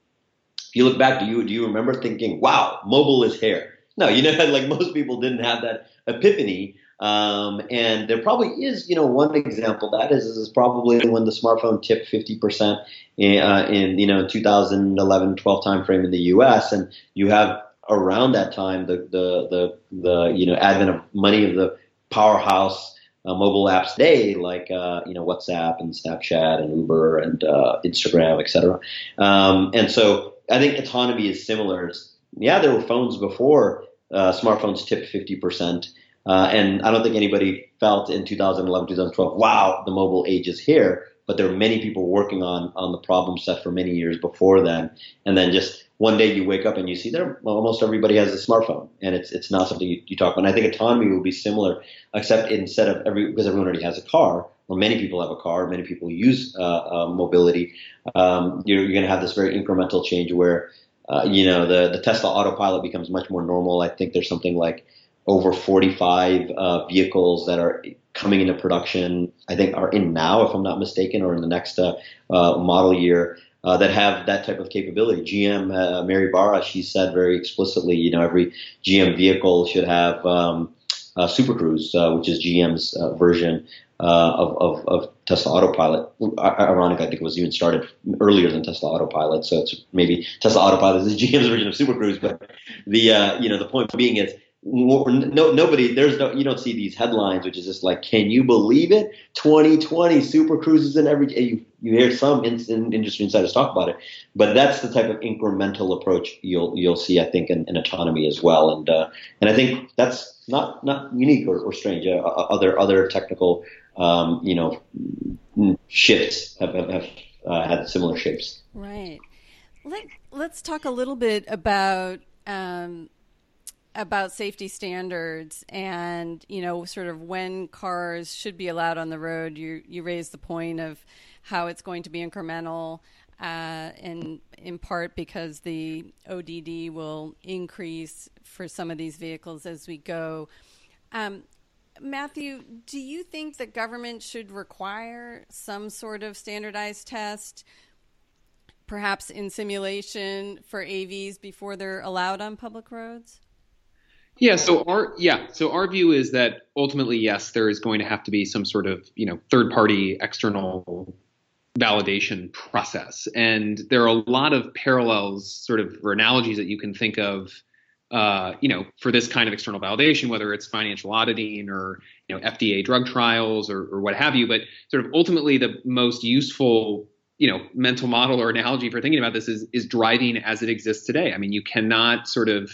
you look back, do you do you remember thinking, "Wow, mobile is here"? No, you know, like most people didn't have that epiphany. Um, and there probably is, you know, one example that is, is probably when the smartphone tipped 50% in, uh, in, you know, 2011, 12 timeframe in the U.S. And you have around that time the, the, the, the, you know, advent of many of the powerhouse uh, mobile apps today, like uh, you know WhatsApp and Snapchat and Uber and uh, Instagram, etc. Um, and so I think autonomy is similar. Yeah, there were phones before uh, smartphones tipped 50 percent, uh, and I don't think anybody felt in 2011, 2012, wow, the mobile age is here. But there were many people working on on the problem set for many years before then, and then just one day you wake up and you see that almost everybody has a smartphone, and it's it's not something you, you talk about. And I think autonomy will be similar, except instead of every because everyone already has a car, many people have a car, many people use uh, uh, mobility. Um, you're, you're going to have this very incremental change where uh, you know the the Tesla autopilot becomes much more normal. I think there's something like over 45 uh, vehicles that are coming into production. I think are in now, if I'm not mistaken, or in the next uh, uh, model year uh, that have that type of capability. GM, uh, Mary Barra, she said very explicitly, you know, every GM vehicle should have um, uh, Super Cruise, which is GM's version uh, of, of, of, Tesla Autopilot. Ironic, I think it was even started earlier than Tesla Autopilot, so it's maybe Tesla Autopilot is GM's version of Super Cruise. But the uh, you know the point being is no, nobody, there's no, you don't see these headlines, which is just like, can you believe it? 2020 super cruises and every, you, you hear some in, in industry insiders talk about it, but that's the type of incremental approach you'll, you'll see, I think, in, in autonomy as well. And, uh, and I think that's not, not unique or, or strange. Uh, other, other technical, um, you know, shifts have, have, have uh, had similar shapes. Right. Let, let's talk a little bit about, um, about safety standards and you know sort of when cars should be allowed on the road you you raise the point of how it's going to be incremental uh, in in part because the ODD will increase for some of these vehicles as we go. Um, Matthew, do you think that government should require some sort of standardized test, perhaps in simulation for AVs before they're allowed on public roads? Yeah. So our yeah. So our view is that ultimately, yes, there is going to have to be some sort of you know third party external validation process, and there are a lot of parallels, sort of or analogies that you can think of. Uh, you know, for this kind of external validation, whether it's financial auditing or you know FDA drug trials or, or what have you, but sort of ultimately the most useful you know mental model or analogy for thinking about this is is driving as it exists today. I mean, you cannot sort of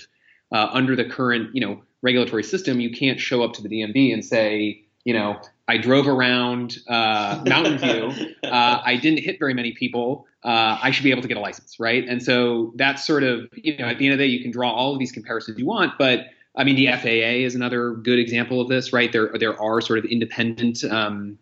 uh, under the current you know regulatory system, you can't show up to the DMV and say, you know, I drove around uh, Mountain View, uh, I didn't hit very many people, uh, I should be able to get a license, right? And so that's sort of you know at the end of the day, you can draw all of these comparisons you want, but I mean the FAA is another good example of this, right? There there are sort of independent um,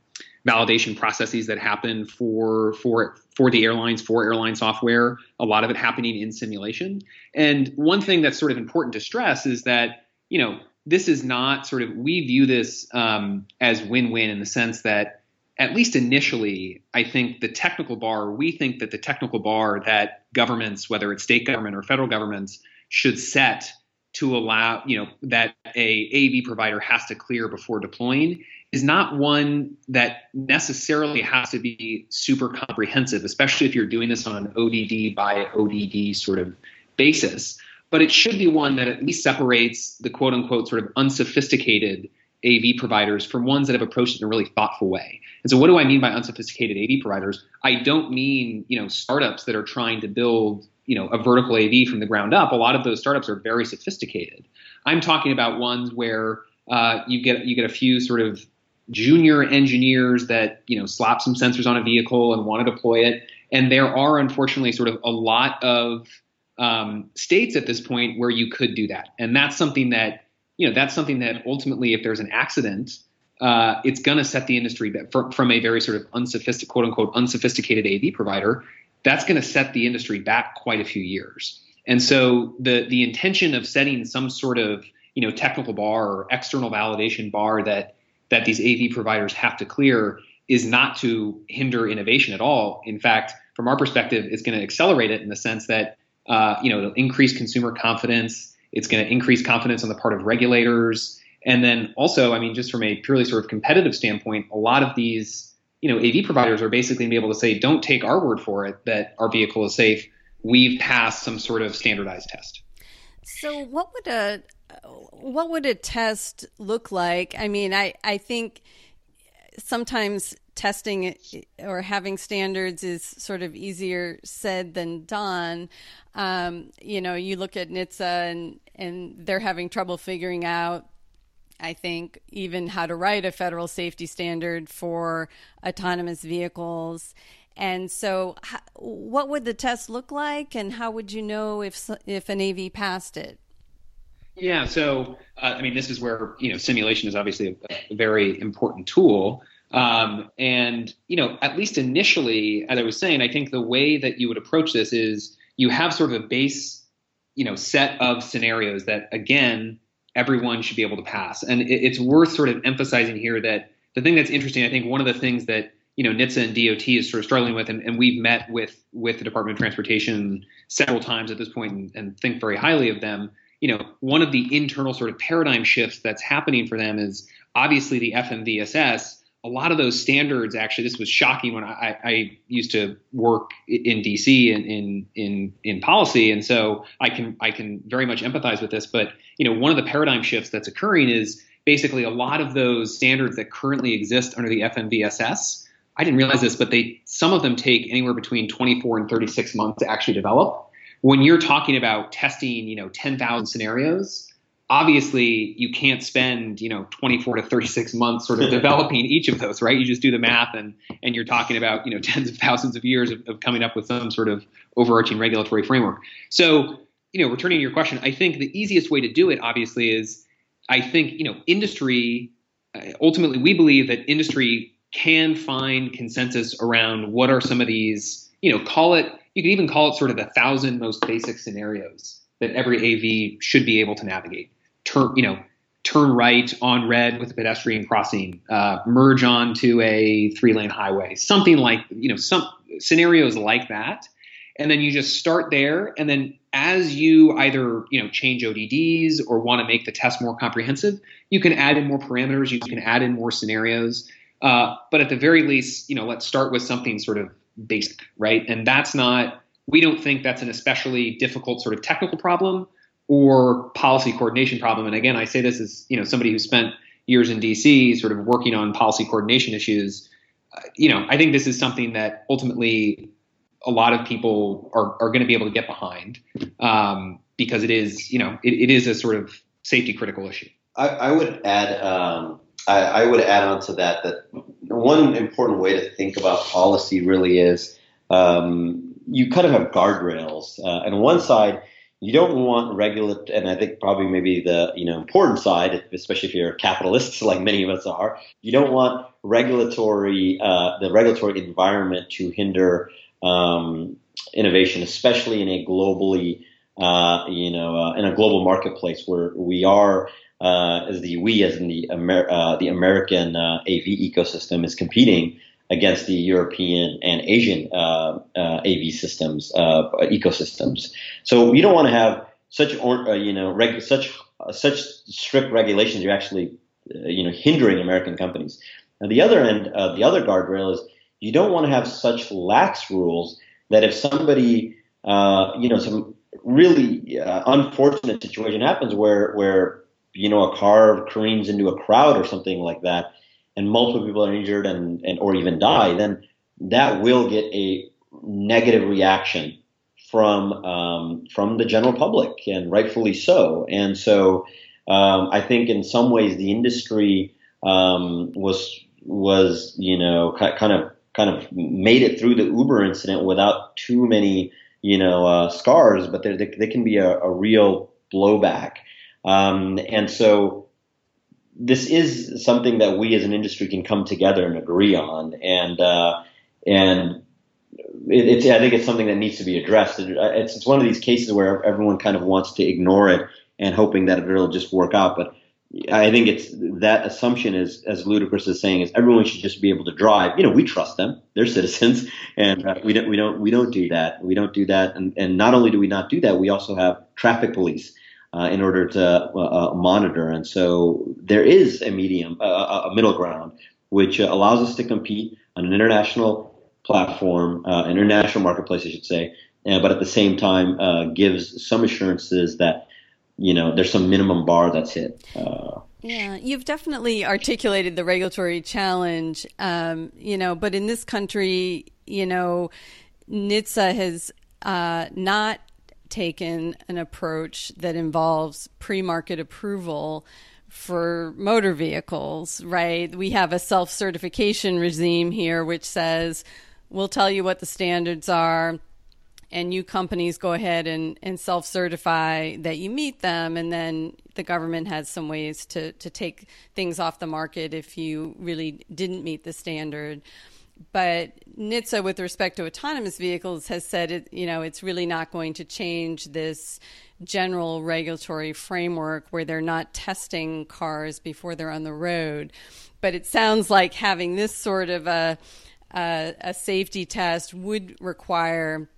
validation processes that happen for for for the airlines for airline software a lot of it happening in simulation and one thing that's sort of important to stress is that you know this is not sort of we view this um, as win-win in the sense that at least initially i think the technical bar we think that the technical bar that governments whether it's state government or federal governments should set to allow you know that a AV provider has to clear before deploying is not one that necessarily has to be super comprehensive, especially if you're doing this on an ODD by ODD sort of basis. But it should be one that at least separates the quote unquote sort of unsophisticated AV providers from ones that have approached it in a really thoughtful way. And so, what do I mean by unsophisticated AV providers? I don't mean you know startups that are trying to build you know a vertical AV from the ground up. A lot of those startups are very sophisticated. I'm talking about ones where uh, you get you get a few sort of junior engineers that you know slap some sensors on a vehicle and want to deploy it. And there are unfortunately sort of a lot of um, states at this point where you could do that, and that's something that you know that's something that ultimately, if there's an accident, uh, it's going to set the industry back from a very sort of unsophisticated, quote unquote, unsophisticated AV provider. That's going to set the industry back quite a few years. And so the the intention of setting some sort of you know technical bar or external validation bar that that these AV providers have to clear is not to hinder innovation at all. In fact, from our perspective, it's going to accelerate it in the sense that uh, you know it'll increase consumer confidence. It's going to increase confidence on the part of regulators, and then also, I mean, just from a purely sort of competitive standpoint, a lot of these you know AV providers are basically going to be able to say, don't take our word for it that our vehicle is safe. We've passed some sort of standardized test. So, what would a what would a test look like? I mean, I I think sometimes testing or having standards is sort of easier said than done. Um, you know, you look at NHTSA and and they're having trouble figuring out. I think even how to write a federal safety standard for autonomous vehicles. And so, what would the test look like, and how would you know if if an AV passed it? Yeah, so uh, I mean, this is where you know simulation is obviously a, a very important tool. Um, and you know, at least initially, as I was saying, I think the way that you would approach this is you have sort of a base, you know, set of scenarios that again everyone should be able to pass. And it, it's worth sort of emphasizing here that the thing that's interesting, I think, one of the things that you know NHTSA and DOT is sort of struggling with, and, and we've met with with the Department of Transportation several times at this point and, and think very highly of them you know, one of the internal sort of paradigm shifts that's happening for them is obviously the FMVSS. A lot of those standards, actually, this was shocking when I, I used to work in DC in, in in in policy, and so I can I can very much empathize with this. But you know, one of the paradigm shifts that's occurring is basically a lot of those standards that currently exist under the FMVSS. I didn't realize this, but they some of them take anywhere between 24 and 36 months to actually develop when you're talking about testing, you know, 10,000 scenarios, obviously you can't spend, you know, 24 to 36 months sort of developing each of those, right? You just do the math and, and you're talking about, you know, tens of thousands of years of, of coming up with some sort of overarching regulatory framework. So, you know, returning to your question, I think the easiest way to do it, obviously, is I think, you know, industry, uh, ultimately, we believe that industry can find consensus around what are some of these, you know, call it you can even call it sort of the thousand most basic scenarios that every AV should be able to navigate. Turn, you know, turn right on red with a pedestrian crossing, uh, merge onto a three-lane highway, something like you know some scenarios like that, and then you just start there, and then as you either you know change ODDs or want to make the test more comprehensive, you can add in more parameters, you can add in more scenarios. Uh, but at the very least, you know, let's start with something sort of basic, right? And that's not, we don't think that's an especially difficult sort of technical problem or policy coordination problem. And again, I say this as, you know, somebody who spent years in DC sort of working on policy coordination issues. Uh, you know, I think this is something that ultimately a lot of people are, are going to be able to get behind um, because it is, you know, it, it is a sort of safety critical issue. I, I would add, um, I, I, would add on to that that one important way to think about policy really is um, you kind of have guardrails. Uh, and on one side, you don't want regulate, and I think probably maybe the you know important side, especially if you're capitalists like many of us are, you don't want regulatory uh, the regulatory environment to hinder um, innovation, especially in a globally uh, you know uh, in a global marketplace where we are uh, as the we as in the Amer- uh, the American uh, AV ecosystem is competing against the European and Asian uh, uh, AV systems uh, ecosystems. So you don't want to have such or, you know reg- such such strict regulations. You're actually you know hindering American companies. Now the other end, the other guardrail is you don't want to have such lax rules that if somebody you know some really unfortunate situation happens where where you know, a car careens into a crowd or something like that, and multiple people are injured and, and or even die, then that will get a negative reaction from um, from the general public, and rightfully so. And so, um, I think in some ways the industry um, was was you know kind of kind of made it through the Uber incident without too many you know uh, scars, but there, there, can be a, a real blowback. Um, and so this is something that we as an industry can come together and agree on. And, uh, and it, it's I think it's something that needs to be addressed. It's it's one of these cases where everyone kind of wants to ignore it and hoping that it'll just work out, but I think it's that assumption is as ludicrous as saying is everyone should just be able to drive. You know, we trust them; they're citizens, and uh, we don't we don't we don't do that. We don't do that, and and not only do we not do that, we also have traffic police uh, in order to uh, uh monitor. And so there is a medium, a middle ground, which uh, allows us to compete on an international platform, uh, international marketplace, I should say, but at the same time gives some assurances that you know, there's some minimum bar that's hit. Uh, yeah, you've definitely articulated the regulatory challenge, um, you know, but in this country, you know, NHTSA has uh, not taken an approach that involves pre market approval for motor vehicles, right? We have a self certification regime here which says we'll tell you what the standards are and you companies go ahead and, and self certify that you meet them, and then the government has some ways to, to take things off the market if you really didn't meet the standard. But NHTSA, with respect to autonomous vehicles, has said it, you know it's really not going to change this general regulatory framework where they're not testing cars before they're on the road. But it sounds like having this sort of a a, a safety test would require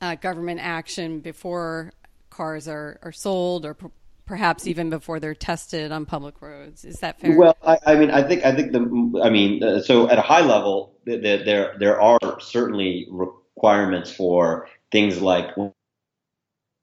uh, government action before cars are, are sold or perhaps even before they're tested on public roads. Is that fair? Well, I, I mean, I think I think the I mean, uh, so at a high level, the, the, there there are certainly requirements for things like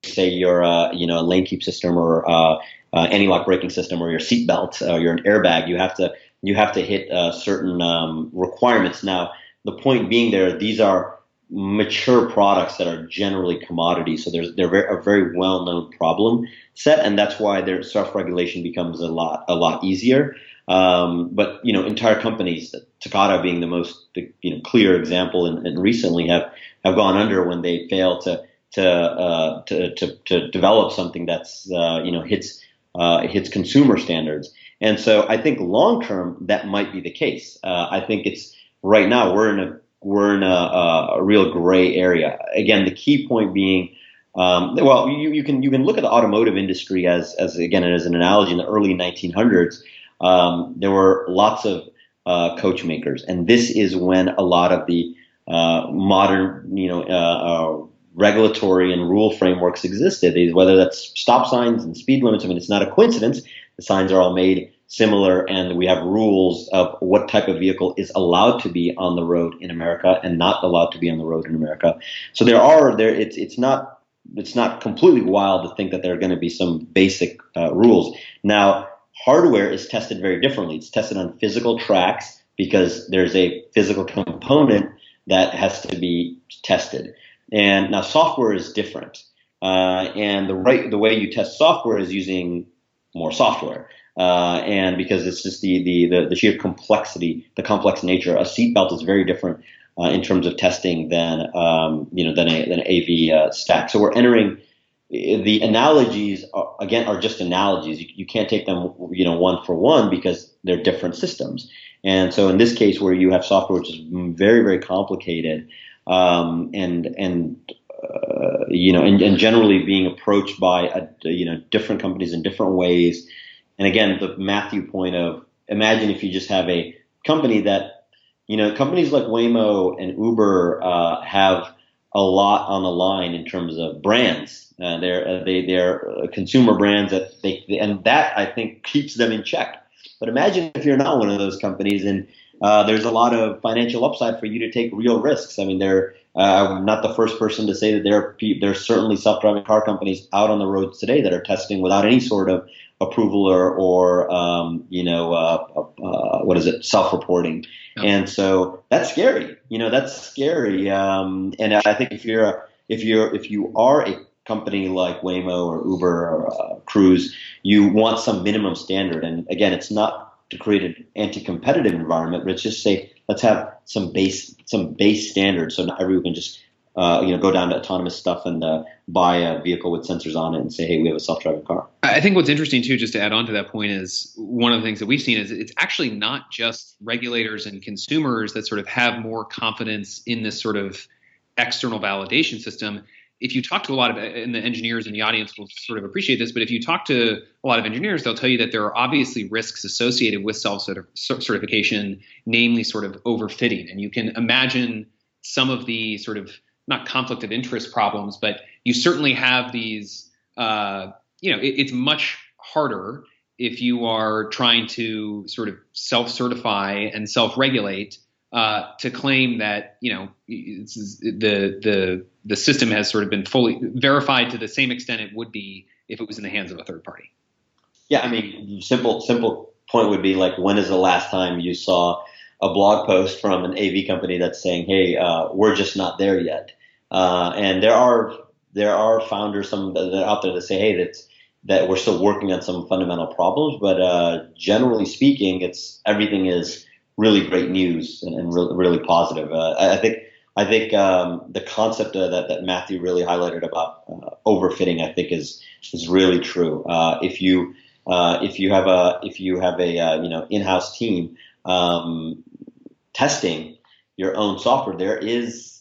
say your uh, you know a lane keep system or uh, uh, anti-lock braking system or your seatbelt or your airbag. You have to you have to hit uh, certain um, requirements. Now, the point being there, these are mature products that are generally commodities. So there's they're very, a very well known problem set, and that's why their self regulation becomes a lot a lot easier. Um, but you know, entire companies, Takata being the most you know clear example, and, and recently have have gone under when they fail to to uh, to, to, to develop something that's uh, you know hits uh, hits consumer standards. And so I think long term that might be the case. Uh, I think it's right now we're in a we're in a, a real gray area. Again, the key point being, um, well, you, you, can you can look at the automotive industry as as again as an analogy. In the early 1900s, um, there were lots of uh, coach makers, and this is when a lot of the uh, modern, you know, uh, uh regulatory and rule frameworks existed. Whether that's stop signs and speed limits. I mean, it's not a coincidence. The signs are all made similar, and we have rules of what type of vehicle is allowed to be on the road in America and not allowed to be on the road in America. So there are there it's it's not it's not completely wild to think that there are going to be some basic uh, rules. Now, hardware is tested very differently. It's tested on physical tracks because there's a physical component that has to be tested. And now software is different. Uh, and the right the way you test software is using more software. Uh, and because it's just the, the, the, the, sheer complexity, the complex nature. A seatbelt is very different uh, in terms of testing than um, you know than, a, than an AV uh, stack. So we're entering the analogies are, again are just analogies. You, you, can't take them you know one for one because they're different systems. And so in this case, where you have software which is very very complicated um, and and uh, you know and, and generally being approached by a, you know different companies in different ways and again, the Matthew point of imagine if you just have a company that, you know, companies like Waymo and Uber uh, have a lot on the line in terms of brands. Uh, they're uh, they they're consumer brands that they and that I think keeps them in check. But imagine if you're not one of those companies and uh, there's a lot of financial upside for you to take real risks. I mean, they're uh, I'm not the first person to say that there are there's certainly self-driving car companies out on the roads today that are testing without any sort of approval or, or um, you know, uh, uh, what is it, self-reporting. And so that's scary. You know, that's scary. Um, and I think if you're a, if you're if you are a company like Waymo or Uber or uh, Cruise, you want some minimum standard. And again, it's not to create an anti-competitive environment, but it's just say let's have some base some base standards so not everyone can just uh, you know, go down to AutonomouStuff and uh, buy a vehicle with sensors on it and say, hey, we have a self-driving car. I think what's interesting too, just to add on to that point, is one of the things that we've seen is it's actually not just regulators and consumers that sort of have more confidence in this sort of external validation system. If you talk to a lot of and the engineers in the audience will sort of appreciate this, but if you talk to a lot of engineers, they'll tell you that there are obviously risks associated with self certification, namely sort of overfitting. And you can imagine some of the sort of not conflict of interest problems, but you certainly have these. Uh, you know, it, it's much harder if you are trying to sort of self-certify and self-regulate uh, to claim that you know the the the system has sort of been fully verified to the same extent it would be if it was in the hands of a third party. Yeah, I mean, simple simple point would be like, when is the last time you saw a blog post from an AV company that's saying, "Hey, uh, we're just not there yet," uh, and there are there are founders some that are out there that say, "Hey, that's that we're still working on some fundamental problems, but uh, generally speaking, it's everything is really great news and, and really, really positive. Uh, I, I, think I think um, the concept uh, that, that Matthew really highlighted about uh, overfitting, I think, is is really true. Uh, if you uh, if you have a if you have a you know in-house team um, testing your own software, there is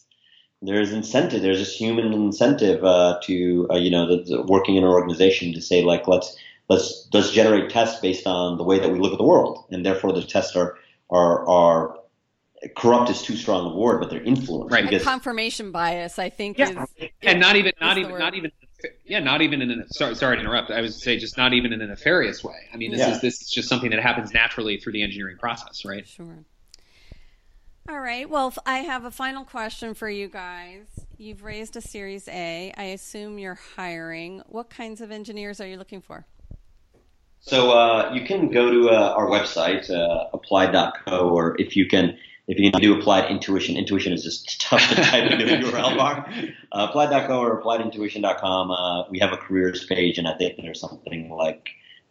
there's incentive. There's this human incentive uh, to uh, you know the, the working in an organization to say like let's let's let's generate tests based on the way that we look at the world, and therefore the tests are are are corrupt is too strong a word, but they're influenced. Right. Because, confirmation bias, I think, yeah. is and not even not even not even yeah, not even in a sorry, sorry to interrupt. I would say just not even in a nefarious way. I mean, this yeah. is this is just something that happens naturally through the engineering process, right? Sure. All right. Well, I have a final question for you guys. You've raised a Series A. I assume you're hiring. What kinds of engineers are you looking for? So uh, you can go to uh, our website, uh, applied.co, or if you can, if you can do applied intuition, intuition is just tough to type into the URL bar. Uh, applied.co or appliedintuition.com. Uh, we have a careers page, and I think there's something like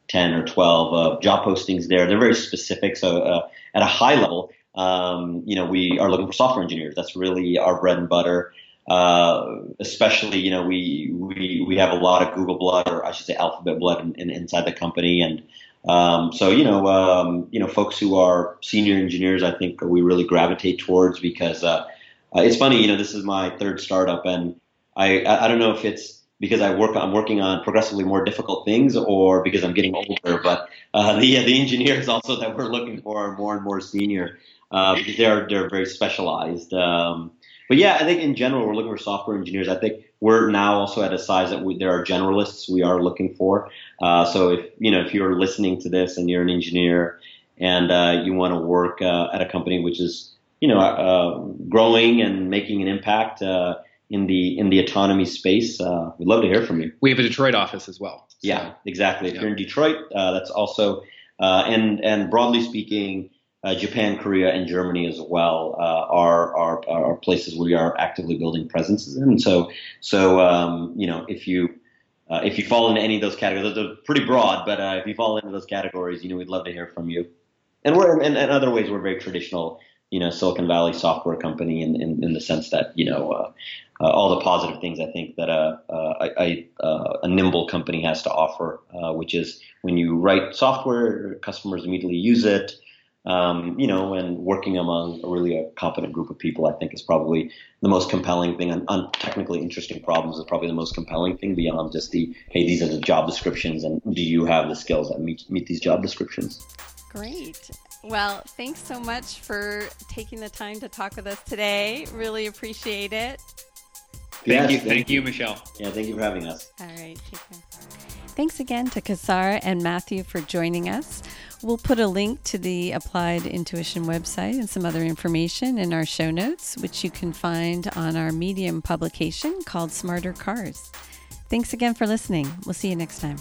10 or 12 uh, job postings there. They're very specific. So uh, at a high level, um, you know, we are looking for software engineers. That's really our bread and butter. Uh, especially, you know, we, we, we have a lot of Google blood, or I should say Alphabet blood in, in, inside the company. And, um, so, you know, um, you know, folks who are senior engineers, I think we really gravitate towards because, uh, uh, it's funny, you know, this is my third startup and I, I don't know if it's because I work, I'm working on progressively more difficult things or because I'm getting older, but, uh, the, the engineers also that we're looking for are more and more senior uh, because they're they're very specialized. Um, but yeah, I think in general we're looking for software engineers. I think we're now also at a size that we, there are generalists we are looking for. Uh, so if you know if you're listening to this and you're an engineer and uh, you want to work uh, at a company which is you know uh, growing and making an impact uh, in the in the autonomy space, uh, we'd love to hear from you. We have a Detroit office as well. So. Yeah, exactly. If yeah. you're in Detroit, that's also and and broadly speaking uh, Japan, Korea, and Germany as well uh, are, are are places we are actively building presences in. So so um, you know if you uh, if you fall into any of those categories, they're pretty broad, but uh, if you fall into those categories, you know we'd love to hear from you. And we're in, in other ways we're very traditional, you know, Silicon Valley software company in in, in the sense that you know. Uh, uh, all the positive things I think that a, a, a, a nimble company has to offer, which is when you write software, customers immediately use it um, you know, and working among a really a competent group of people, I think is probably the most compelling thing. On, on, technically interesting problems is probably the most compelling thing beyond just the hey, these are the job descriptions, and do you have the skills that meet meet these job descriptions? Great. Well, thanks so much for taking the time to talk with us today. Really appreciate it. Thank yes, you, thank, thank you, you, Michelle. Yeah, thank you for having us. All right, take care. Thanks again to Qasar and Matthew for joining us. We'll put a link to the Applied Intuition website and some other information in our show notes, which you can find on our Medium publication called Smarter Cars. Thanks again for listening. We'll see you next time.